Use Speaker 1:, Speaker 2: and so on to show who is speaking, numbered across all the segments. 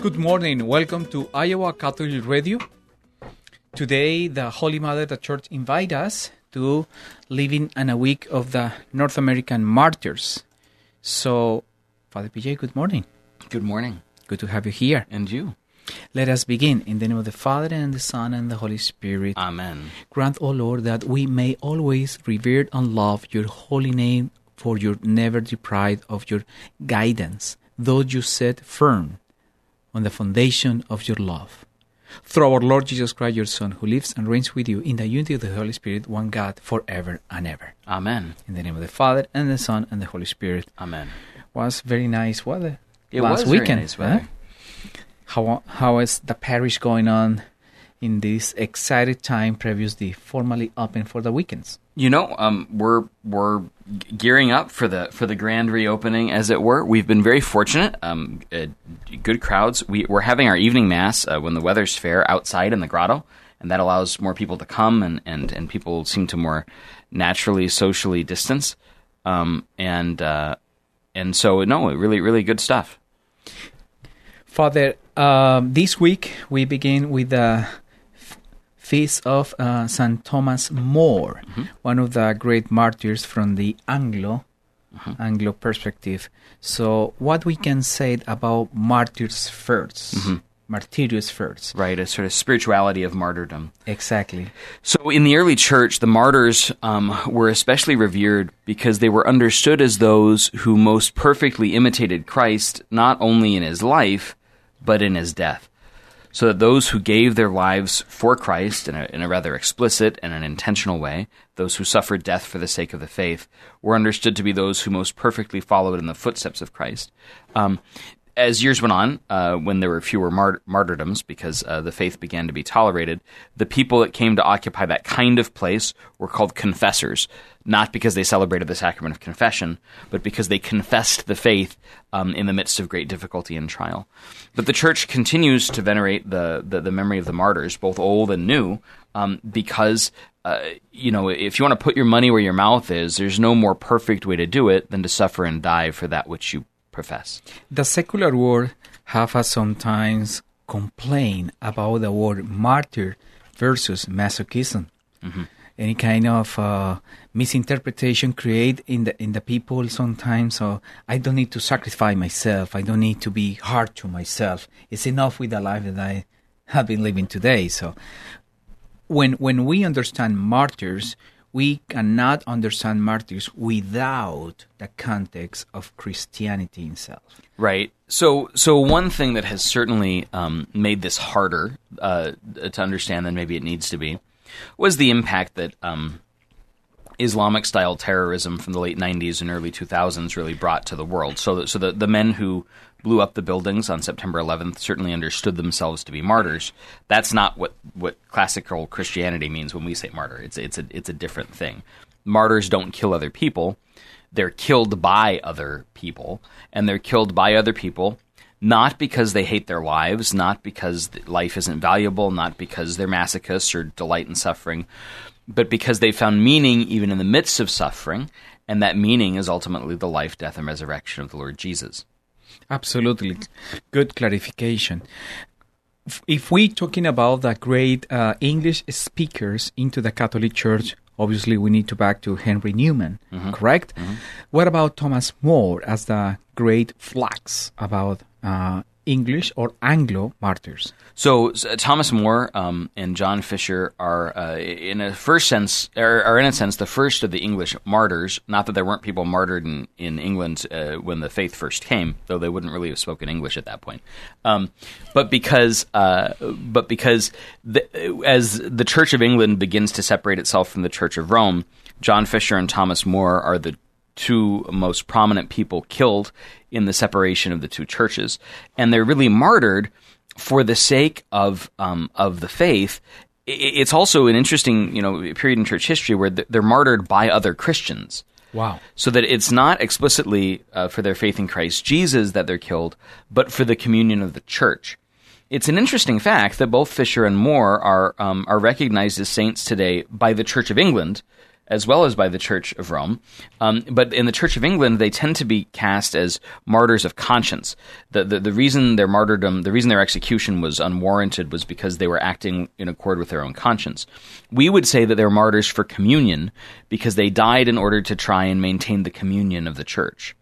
Speaker 1: Good morning. Welcome to Iowa Catholic Radio. Today, the Holy Mother, the Church, invite us to living in a week of the North American martyrs. So, Father PJ, good morning.
Speaker 2: Good morning.
Speaker 1: Good to have you here.
Speaker 2: And you.
Speaker 1: Let us begin in the name of the Father and the Son and the Holy Spirit.
Speaker 2: Amen.
Speaker 1: Grant, O Lord, that we may always revere and love your holy name, for you're never deprived of your guidance, though you set firm on the foundation of your love. Through our Lord Jesus Christ, your Son, who lives and reigns with you in the unity of the Holy Spirit, one God, forever and ever.
Speaker 2: Amen.
Speaker 1: In the name of the Father and the Son and the Holy Spirit.
Speaker 2: Amen.
Speaker 1: Was very nice weather.
Speaker 2: It
Speaker 1: last
Speaker 2: was very
Speaker 1: weekend.
Speaker 2: nice weather.
Speaker 1: huh? How how is the parish going on in this excited time previous the formally open for the weekends?
Speaker 2: You know, um, we're we're gearing up for the for the grand reopening, as it were. We've been very fortunate. Um, uh, good crowds. We, we're having our evening mass uh, when the weather's fair outside in the grotto, and that allows more people to come, and and, and people seem to more naturally socially distance. Um, and uh, and so no, really really good stuff.
Speaker 1: Father, um, this week we begin with the f- feast of uh, Saint Thomas More, one of the great martyrs from the Anglo Anglo perspective. So, what we can say about martyrs 1st martyrios first,
Speaker 2: Right, a sort of spirituality of martyrdom.
Speaker 1: exactly.
Speaker 2: So, in the early church, the martyrs um, were especially revered because they were understood as those who most perfectly imitated Christ, not only in his life, but in his death. So that those who gave their lives for Christ in a, in a rather explicit and an intentional way, those who suffered death for the sake of the faith, were understood to be those who most perfectly followed in the footsteps of Christ. Um, as years went on, uh, when there were fewer mart- martyrdoms because uh, the faith began to be tolerated, the people that came to occupy that kind of place were called confessors, not because they celebrated the sacrament of confession, but because they confessed the faith um, in the midst of great difficulty and trial. But the church continues to venerate the, the, the memory of the martyrs, both old and new, um, because uh, you know if you want to put your money where your mouth is, there's no more perfect way to do it than to suffer and die for that which you profess.
Speaker 1: The secular world have us sometimes complain about the word martyr versus masochism. Any kind of uh, misinterpretation create in the in the people sometimes. So I don't need to sacrifice myself. I don't need to be hard to myself. It's enough with the life that I have been living today. So when when we understand martyrs, we cannot understand martyrs without the context of Christianity itself.
Speaker 2: Right. So, so one thing that has certainly um, made this harder uh, to understand than maybe it needs to be was the impact that um, Islamic style terrorism from the late '90s and early 2000s really brought to the world. So, so the the men who blew up the buildings on September 11th certainly understood themselves to be martyrs. That's not what what classical Christianity means when we say martyr. It's it's a it's a different thing. Martyrs don't kill other people they're killed by other people, and they're killed by other people not because they hate their lives, not because life isn't valuable, not because they're masochists or delight in suffering, but because they found meaning even in the midst of suffering, and that meaning is ultimately the life, death, and resurrection of the Lord Jesus.
Speaker 1: Absolutely, good clarification. If we're talking about the great uh, English speakers into the Catholic Church, obviously we need to back to Henry Newman, correct? What about Thomas More as the great flags about uh, English or Anglo martyrs?
Speaker 2: So s- Thomas More um, and John Fisher are, uh, in a first sense, are, are in a sense the first of the English martyrs. Not that there weren't people martyred in in England uh, when the faith first came, though they wouldn't really have spoken English at that point. Um, but because, uh, but because the, as the Church of England begins to separate itself from the Church of Rome, John Fisher and Thomas More are the two most prominent people killed in the separation of the two churches, and they're really martyred for the sake of um, of the faith, it's also an interesting you know period in church history where they're martyred by other Christians.
Speaker 1: Wow.
Speaker 2: So that it's not explicitly uh, for their faith in Christ Jesus that they're killed, but for the communion of the church. It's an interesting fact that both Fisher and More are um, are recognized as saints today by the Church of England, as well as by the Church of Rome. Um, but in the Church of England, they tend to be cast as martyrs of conscience. The, the the reason their martyrdom, the reason their execution was unwarranted, was because they were acting in accord with their own conscience. We would say that they're martyrs for communion because they died in order to try and maintain the communion of the church.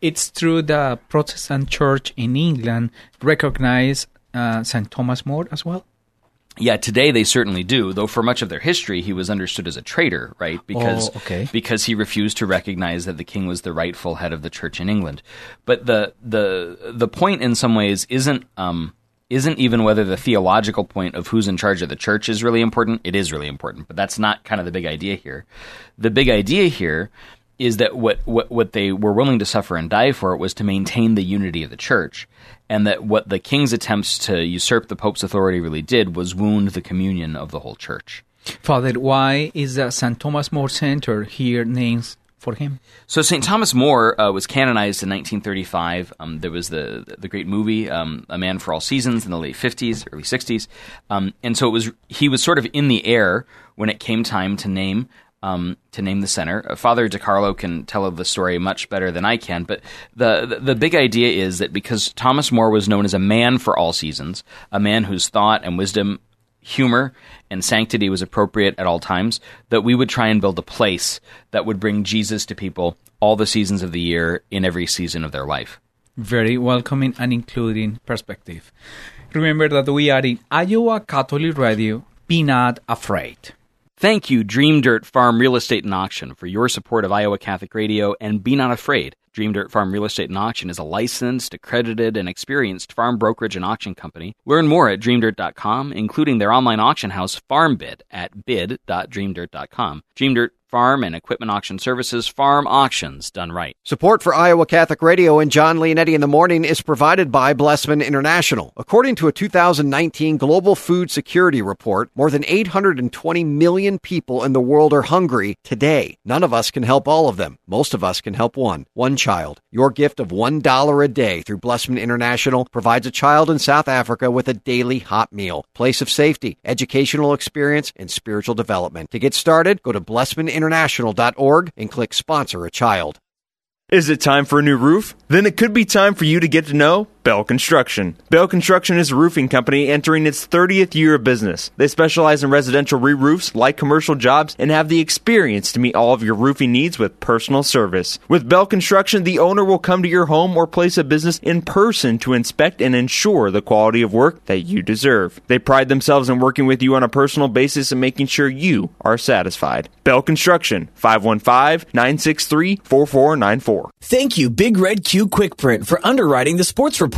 Speaker 1: It's true the Protestant Church in England recognized uh, St. Thomas More as well.
Speaker 2: Yeah, today they certainly do. Though for much of their history, he was understood as a traitor, right? Because
Speaker 1: Oh, okay.
Speaker 2: because he refused to recognize that the king was the rightful head of the church in England. But the the the point, in some ways, isn't um, isn't even whether the theological point of who's in charge of the church is really important. It is really important, but that's not kind of the big idea here. The big idea here is that what, what, what they were willing to suffer and die for was to maintain the unity of the church, and that what the king's attempts to usurp the pope's authority really did was wound the communion of the whole church.
Speaker 1: Father, why is the St. Thomas More Center here named for him?
Speaker 2: So St. Thomas More uh, was canonized in 1935. Um, there was the the great movie um, A Man for All Seasons in the late 50s, early 60s, um, and so it was he was sort of in the air when it came time to name um, to name the center. Uh, Father DiCarlo can tell the story much better than I can, but the, the the big idea is that because Thomas More was known as a man for all seasons, a man whose thought and wisdom humor and sanctity was appropriate at all times, that we would try and build a place that would bring Jesus to people all the seasons of the year in every season of their life.
Speaker 1: Very welcoming and including perspective. Remember that we are in Iowa Catholic Radio. Be not afraid.
Speaker 2: Thank you, Dream Dirt Farm Real Estate and Auction, for your support of Iowa Catholic Radio, and be not afraid. Dream Dirt Farm Real Estate and Auction is a licensed, accredited, and experienced farm brokerage and auction company. Learn more at dreamdirt.com, including their online auction house, FarmBid, at bid.dreamdirt.com. Dream Dirt Farm and Equipment Auction Services, farm auctions done right.
Speaker 3: Support for Iowa Catholic Radio and Jon Leonetti in the morning is provided by Blessman International. According to a 2019 Global Food Security Report, more than 820 million people in the world are hungry today. None of us can help all of them. Most of us can help one, one child. Your gift of $1 a day through Blessman International provides a child in South Africa with a daily hot meal, place of safety, educational experience, and spiritual development. To get started, go to blessmaninternational.org and click sponsor a child.
Speaker 4: Is it time for a new roof? Then it could be time for you to get to know Bell Construction. Bell Construction is a roofing company entering its 30th year of business. They specialize in residential re roofs, like commercial jobs, and have the experience to meet all of your roofing needs with personal service. With Bell Construction, the owner will come to your home or place of business in person to inspect and ensure the quality of work that you deserve. They pride themselves in working with you on a personal basis and making sure you are satisfied. Bell Construction, 515 963 4494.
Speaker 5: Thank you, Big Red Q Quick Print, for underwriting the sports report.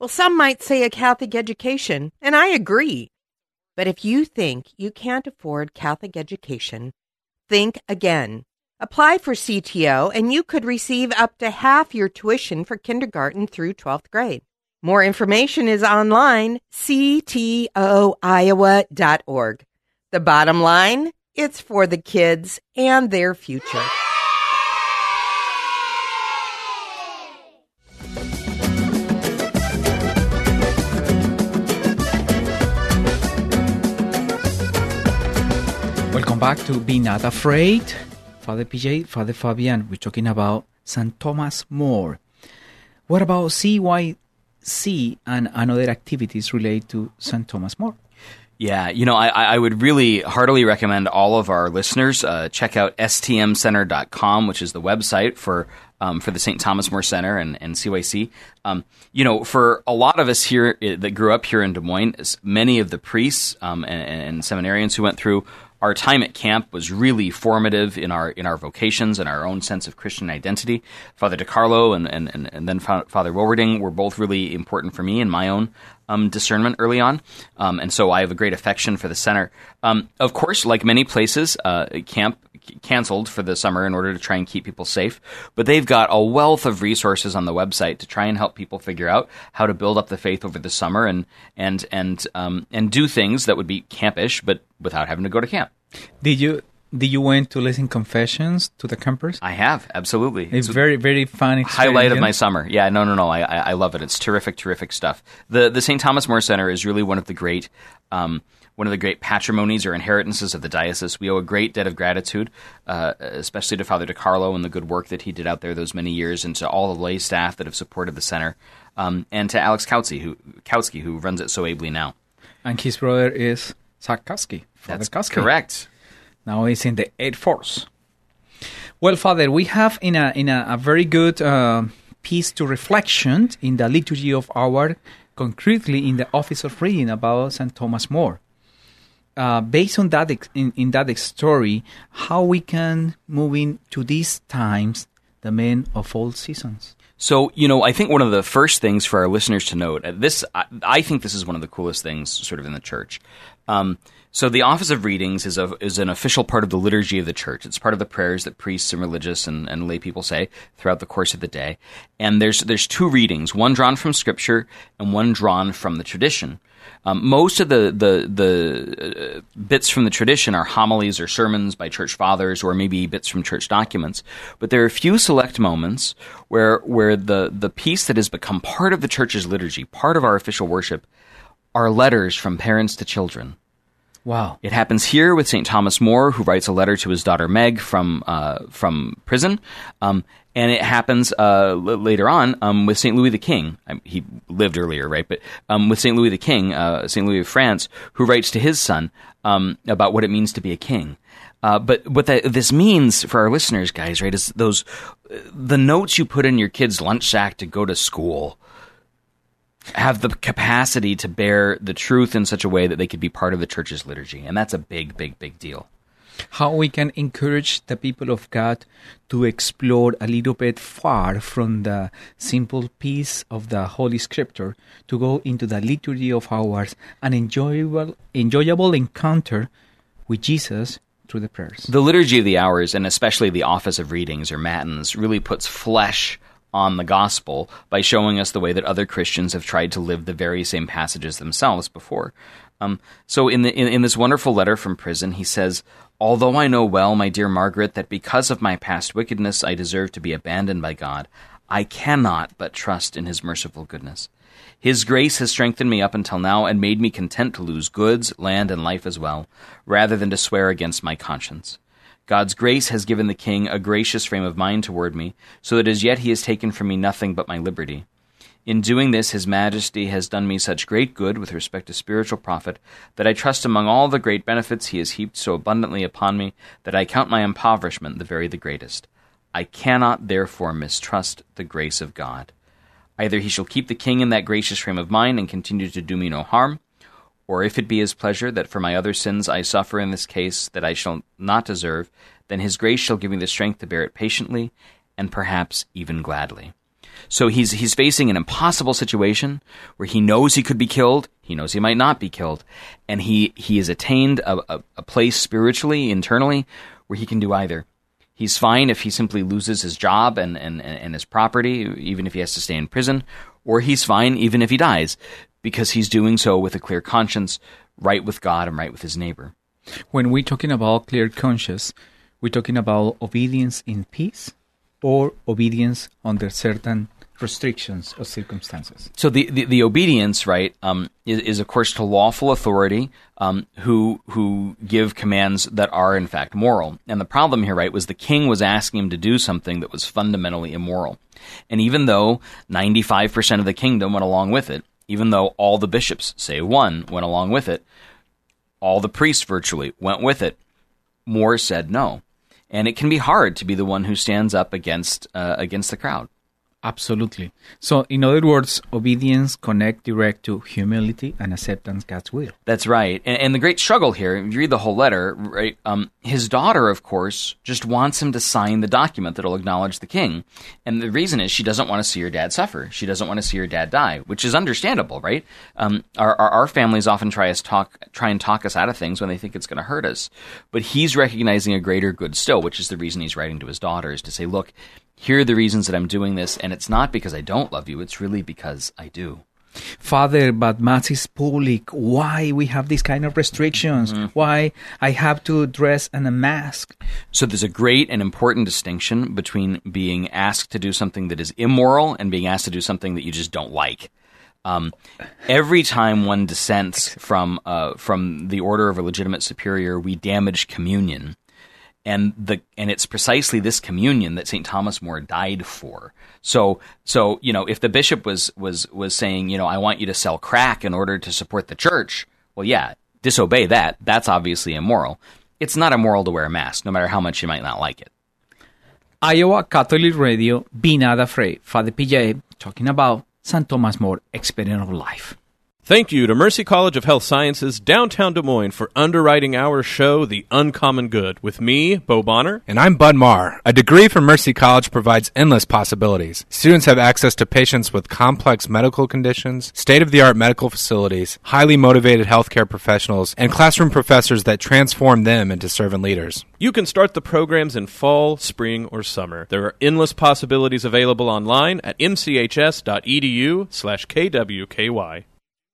Speaker 6: Well, some might say a Catholic education, and I agree. But if you think you can't afford Catholic education, think again. Apply for CTO, and you could receive up to half your tuition for kindergarten through 12th grade. More information is online, ctoiowa.org. The bottom line, it's for the kids and their future.
Speaker 1: Welcome back to Be Not Afraid. Father PJ, Father Fabian, we're talking about St. Thomas More. What about CYC and another activities related to St. Thomas More?
Speaker 2: Yeah, you know, I, I would really heartily recommend all of our listeners uh, check out stmcenter.com, which is the website for um, for the St. Thomas More Center and, and CYC. Um, you know, for a lot of us here uh, that grew up here in Des Moines, many of the priests um, and, and seminarians who went through our time at camp was really formative in our in our vocations and our own sense of Christian identity. Father DiCarlo and and, and, and then Father Wilwerding were both really important for me in my own um, discernment early on, um, and so I have a great affection for the center. Um, of course, like many places, uh, camp canceled for the summer in order to try and keep people safe. But they've got a wealth of resources on the website to try and help people figure out how to build up the faith over the summer and and and um, and do things that would be campish, but without having to go to camp.
Speaker 1: Did you did you went to listen confessions to the campers?
Speaker 2: I have absolutely.
Speaker 1: It's, it's very very fun.
Speaker 2: Highlight of my summer. Yeah, no, no, no. I, I, love it. It's terrific, terrific stuff. The the St. Thomas More Center is really one of the great. Um, one of the great patrimonies or inheritances of the diocese. We owe a great debt of gratitude, uh, especially to Father DiCarlo and the good work that he did out there those many years, and to all the lay staff that have supported the center, um, and to Alex Kautsky, who Kautsky, who runs it so ably now.
Speaker 1: And his brother is Zach Kautsky. Father
Speaker 2: That's
Speaker 1: Kautsky.
Speaker 2: correct.
Speaker 1: Now he's in the Air Force. Well, Father, we have in a in a, a very good uh, piece to reflection in the liturgy of our concretely in the office of reading about St. Thomas More uh, based on that ex- in, in that story, how we can move into these times, the men of all seasons.
Speaker 2: So, you know, I think one of the first things for our listeners to note, uh, this, I, I think this is one of the coolest things sort of in the church. Um, so the office of readings is a, is an official part of the liturgy of the church. It's part of the prayers that priests and religious and, and lay people say throughout the course of the day. And there's there's two readings, one drawn from scripture and one drawn from the tradition. Um, most of the the the uh, bits from the tradition are homilies or sermons by church fathers, or maybe bits from church documents. But there are a few select moments where where the the piece that has become part of the church's liturgy, part of our official worship, are letters from parents to children.
Speaker 1: Wow!
Speaker 2: It happens here with St. Thomas More, who writes a letter to his daughter Meg from uh, from prison, um, and it happens uh, l- later on um, with St. Louis the King. I, he lived earlier, right? But um, with St. Louis the King, uh, St. Louis of France, who writes to his son um, about what it means to be a king. Uh, but what that, this means for our listeners, guys, right, is those the notes you put in your kid's lunch sack to go to school have the capacity to bear the truth in such a way that they could be part of the church's liturgy. And that's a big, big, big deal.
Speaker 1: How we can encourage the people of God to explore a little bit far from the simple piece of the Holy Scripture to go into the liturgy of hours, an enjoyable, enjoyable encounter with Jesus through the prayers.
Speaker 2: The liturgy of the hours, and especially the office of readings or matins, really puts flesh on the gospel by showing us the way that other Christians have tried to live the very same passages themselves before. Um, so in, the, in, in this wonderful letter from prison, he says, Although I know well, my dear Margaret, that because of my past wickedness I deserve to be abandoned by God, I cannot but trust in His merciful goodness. His grace has strengthened me up until now and made me content to lose goods, land, and life as well, rather than to swear against my conscience. God's grace has given the king a gracious frame of mind toward me, so that as yet he has taken from me nothing but my liberty. In doing this, His Majesty has done me such great good with respect to spiritual profit that I trust among all the great benefits He has heaped so abundantly upon me that I count my impoverishment the very the greatest. I cannot therefore mistrust the grace of God. Either He shall keep the King in that gracious frame of mind and continue to do me no harm, or if it be his pleasure that for my other sins I suffer in this case that I shall not deserve, then his grace shall give me the strength to bear it patiently, and perhaps even gladly. So he's he's facing an impossible situation where he knows he could be killed, he knows he might not be killed, and he he has attained a, a, a place spiritually, internally, where he can do either. He's fine if he simply loses his job and, and, and his property, even if he has to stay in prison, or he's fine even if he dies, because he's doing so with a clear conscience, right with God and right with his neighbor.
Speaker 1: When we're talking about clear conscience, we're talking about obedience in peace or obedience under certain restrictions or circumstances.
Speaker 2: So the, the, the obedience, right, um, is, is, of course to lawful authority um, who who give commands that are in fact moral. And the problem here, right, was the king was asking him to do something that was fundamentally immoral. And even though 95% of the kingdom went along with it, even though all the bishops, say one, went along with it, all the priests virtually went with it, More said no. and it can be hard to be the one who stands up against uh, against the crowd.
Speaker 1: Absolutely. So, in other words, obedience connect direct to humility and acceptance God's will.
Speaker 2: That's right. And, and the great struggle here, if you read the whole letter, right? Um, his daughter, of course, just wants him to sign the document that'll acknowledge the king. And the reason is she doesn't want to see her dad suffer. She doesn't want to see her dad die, which is understandable, right? Um, our, our, our families often try us talk, try and talk us out of things when they think it's going to hurt us. But he's recognizing a greater good still, which is the reason he's writing to his daughter is to say, look, here are the reasons that I'm doing this, and it's not because I don't love you, it's really because I do.
Speaker 1: Father, but mass is public. Why we have these kind of restrictions?
Speaker 2: Mm-hmm.
Speaker 1: Why I have to dress in a mask?
Speaker 2: So there's a great and important distinction between being asked to do something that is immoral and being asked to do something that you just don't like. Um, every time one dissents from uh, from the order of a legitimate superior, we damage communion and the and it's precisely this communion that St. Thomas More died for. So so you know if the bishop was was was saying you know I want you to sell crack in order to support the church, well yeah, disobey that. That's obviously immoral. It's not immoral to wear a mask, no matter how much you might not like it.
Speaker 1: Iowa Catholic Radio, Be Not Afraid. Father PJ talking about St. Thomas More Experience of Life.
Speaker 7: Thank you to Mercy College of Health Sciences, downtown Des Moines, for underwriting our show, The Uncommon Good, with me, Bo Bonner.
Speaker 8: And I'm Bud Marr. A degree from Mercy College provides endless possibilities. Students have access to patients with complex medical conditions, state of the art medical facilities, highly motivated healthcare professionals, and classroom professors that transform them into servant leaders.
Speaker 7: You can start the programs in fall, spring, or summer. There are endless possibilities available online at mchs.edu slash kwky.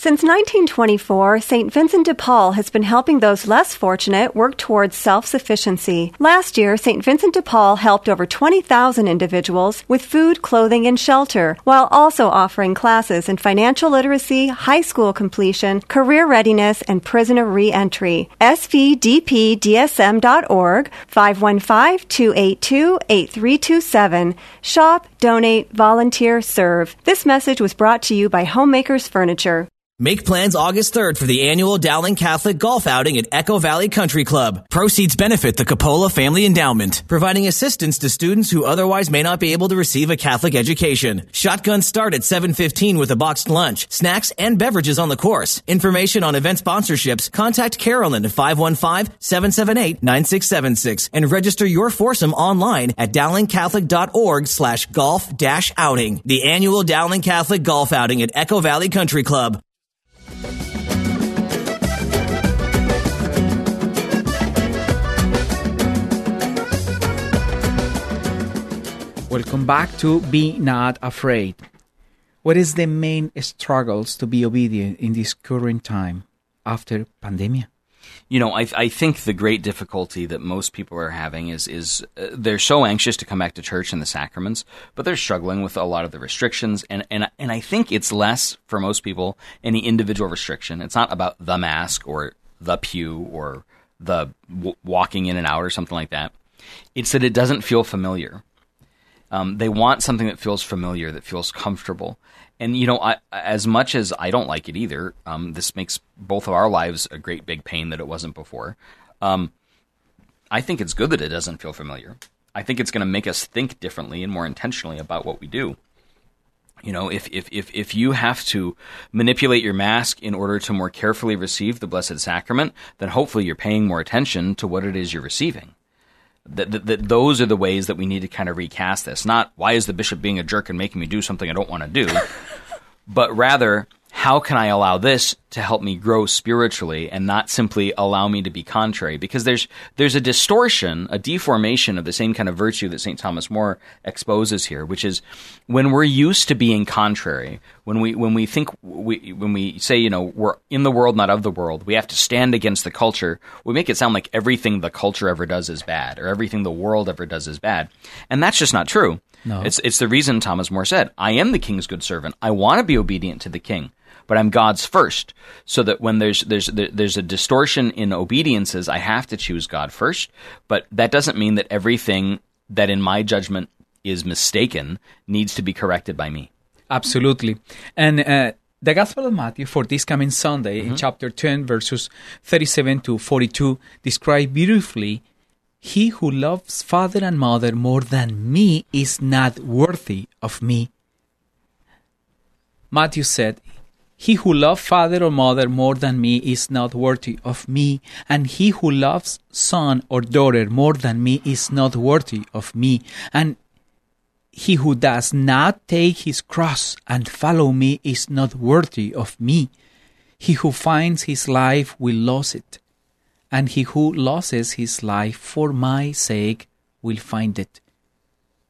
Speaker 9: Since 1924, St. Vincent de Paul has been helping those less fortunate work towards self sufficiency. Last year, St. Vincent de Paul helped over 20,000 individuals with food, clothing, and shelter, while also offering classes in financial literacy, high school completion, career readiness, and prisoner reentry. SVDPDSM.org, 515 282 8327. Shop, donate, volunteer, serve. This message was brought to you by Homemakers Furniture.
Speaker 5: Make plans August 3rd for the annual Dowling Catholic Golf Outing at Echo Valley Country Club. Proceeds benefit the Capola Family Endowment, providing assistance to students who otherwise may not be able to receive a Catholic education. Shotguns start at 7.15 with a boxed lunch, snacks, and beverages on the course. Information on event sponsorships, contact Carolyn at 515-778-9676 and register your foursome online at dowlingcatholic.org slash golf dash outing. The annual Dowling Catholic Golf Outing at Echo Valley Country Club.
Speaker 1: Welcome back to Be Not Afraid. What is the main struggles to be obedient in this current time after pandemia?
Speaker 2: You know, I, I think the great difficulty that most people are having is is uh, they're so anxious to come back to church and the sacraments, but they're struggling with a lot of the restrictions, and and and I think it's less for most people any individual restriction. It's not about the mask or the pew or the w- walking in and out or something like that. It's that it doesn't feel familiar. Um, they want something that feels familiar, that feels comfortable. And you know, I, as much as I don't like it either, um, this makes both of our lives a great big pain that it wasn't before. Um, I think it's good that it doesn't feel familiar. I think it's going to make us think differently and more intentionally about what we do. You know, if, if, if, if you have to manipulate your mask in order to more carefully receive the Blessed Sacrament, then hopefully you're paying more attention to what it is you're receiving that, that, that, those are the ways that we need to kind of recast this. Not why is the bishop being a jerk and making me do something I don't want to do, but rather how can I allow this to help me grow spiritually and not simply allow me to be contrary? Because there's there's a distortion, a deformation of the same kind of virtue that St. Thomas More exposes here, which is when we're used to being contrary, when we when we think we when we say, you know, we're in the world, not of the world, we have to stand against the culture, we make it sound like everything the culture ever does is bad, or everything the world ever does is bad. And that's just not true.
Speaker 1: No.
Speaker 2: It's it's the reason Thomas More said, I am the king's good servant. I want to be obedient to the king but I'm God's first. So that when there's there's there's a distortion in obediences, I have to choose God first. But that doesn't mean that everything that in my judgment is mistaken needs to be corrected by me.
Speaker 1: Absolutely. And uh, the Gospel of Matthew for this coming Sunday in chapter 10, verses 37 to 42, describe beautifully He who loves father and mother more than me is not worthy of me. Matthew said, He who loves father or mother more than me is not worthy of me, and he who loves son or daughter more than me is not worthy of me, and he who does not take his cross and follow me is not worthy of me. He who finds his life will lose it, and he who loses his life for my sake will find it.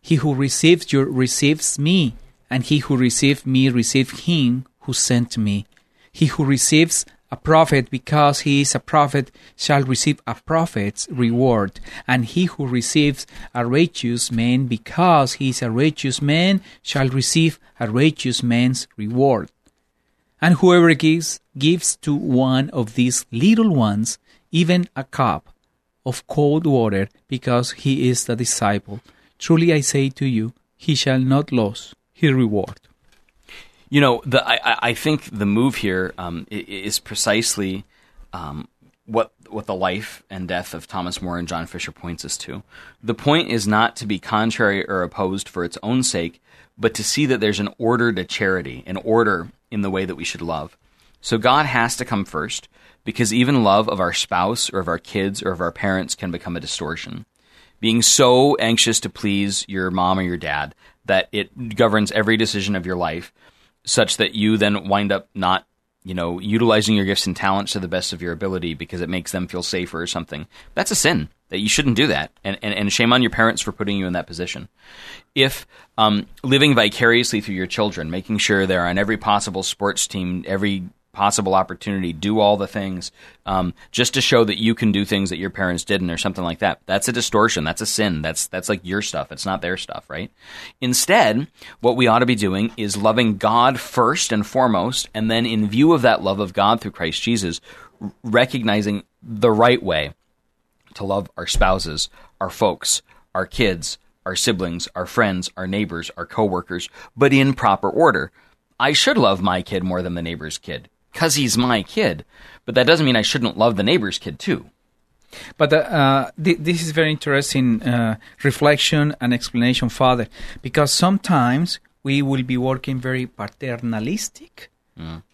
Speaker 1: He who receives you receives me, and he who receives me receives him who sent me. He who receives a prophet because he is a prophet shall receive a prophet's reward, and he who receives a righteous man because he is a righteous man shall receive a righteous man's reward. And whoever gives gives to one of these little ones even a cup of cold water because he is the disciple. Truly I say to you, he shall not lose his reward.
Speaker 2: You know, the, I, I- think the move here um, is precisely um, what what the life and death of Thomas More and John Fisher points us to. The point is not to be contrary or opposed for its own sake, but to see that there's an order to charity, an order in the way that we should love. So God has to come first, because even love of our spouse or of our kids or of our parents can become a distortion being so anxious to please your mom or your dad that it governs every decision of your life such that you then wind up not you know utilizing your gifts and talents to the best of your ability because it makes them feel safer or something. That's a sin that you shouldn't do that. And, and, and shame on your parents for putting you in that position. If um, living vicariously through your children making sure they're on every possible sports team every possible opportunity, do all the things, um, just to show that you can do things that your parents didn't, or something like that. That's a distortion. That's a sin. That's that's like your stuff. It's not their stuff, right? Instead, what we ought to be doing is loving God first and foremost, and then in view of that love of God through Christ Jesus, recognizing the right way to love our spouses, our folks, our kids, our siblings, our friends, our neighbors, our coworkers, but in proper order. I should love my kid more than the neighbor's kid because he's my kid, but that doesn't mean I shouldn't love the neighbor's kid too.
Speaker 1: But uh, th- this is very interesting uh, reflection and explanation, Father, because sometimes we will be working very paternalistic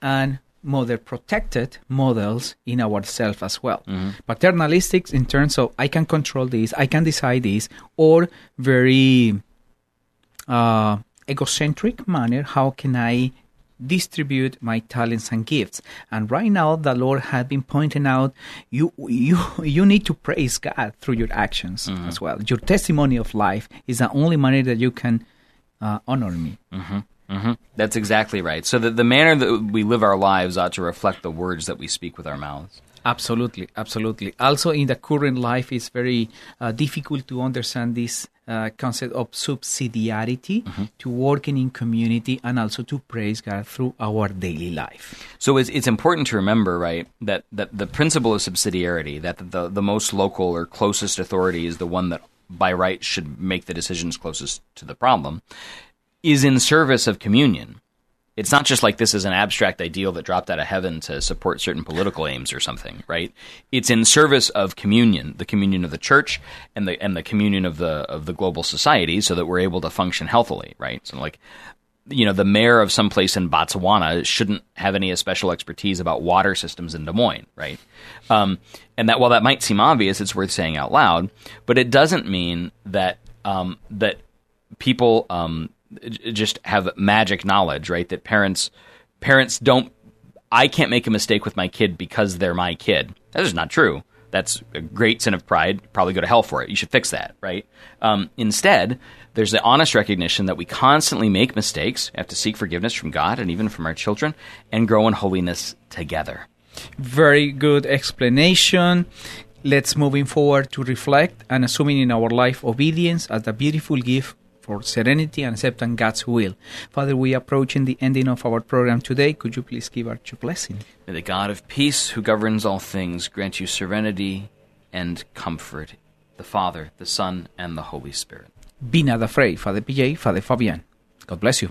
Speaker 1: and mother protected models in ourselves as well. Paternalistic in terms of I can control this, I can decide this, or very uh, egocentric manner. How can I distribute my talents and gifts? And right now, the Lord has been pointing out you you you need to praise God through your actions as well. Your testimony of life is the only manner that you can uh, honor me.
Speaker 2: hmm That's exactly right. So that the manner that we live our lives ought to reflect the words that we speak with our mouths.
Speaker 1: Absolutely, absolutely. Also, in the current life, it's very uh, difficult to understand this uh, concept of subsidiarity to working in community and also to praise God through our daily life.
Speaker 2: So it's, it's important to remember, right, that, that the principle of subsidiarity, that the, the most local or closest authority is the one that by right should make the decisions closest to the problem, is in service of communion. It's not just like this is an abstract ideal that dropped out of heaven to support certain political aims or something, right? It's in service of communion, the communion of the church and the and the communion of the of the global society, so that we're able to function healthily, right? So like you know, the mayor of some place in Botswana shouldn't have any special expertise about water systems in Des Moines, right? Um, and that while that might seem obvious, it's worth saying out loud. But it doesn't mean that um, that people um, just have magic knowledge, right? That parents parents don't I can't make a mistake with my kid because they're my kid. That is not true. That's a great sin of pride. Probably go to hell for it. You should fix that, right? Um, instead, there's the honest recognition that we constantly make mistakes, have to seek forgiveness from God and even from our children, and grow in holiness together.
Speaker 1: Very good explanation. Let's moving forward to reflect and assuming in our life obedience as a beautiful gift for serenity and accepting God's will. Father, we are approaching the ending of our program today. Could you please give our blessing?
Speaker 2: May the God of peace, who governs all things, grant you serenity and comfort, the Father, the Son, and the Holy Spirit.
Speaker 1: Be not afraid, Father PJ, Father Fabian. God bless you.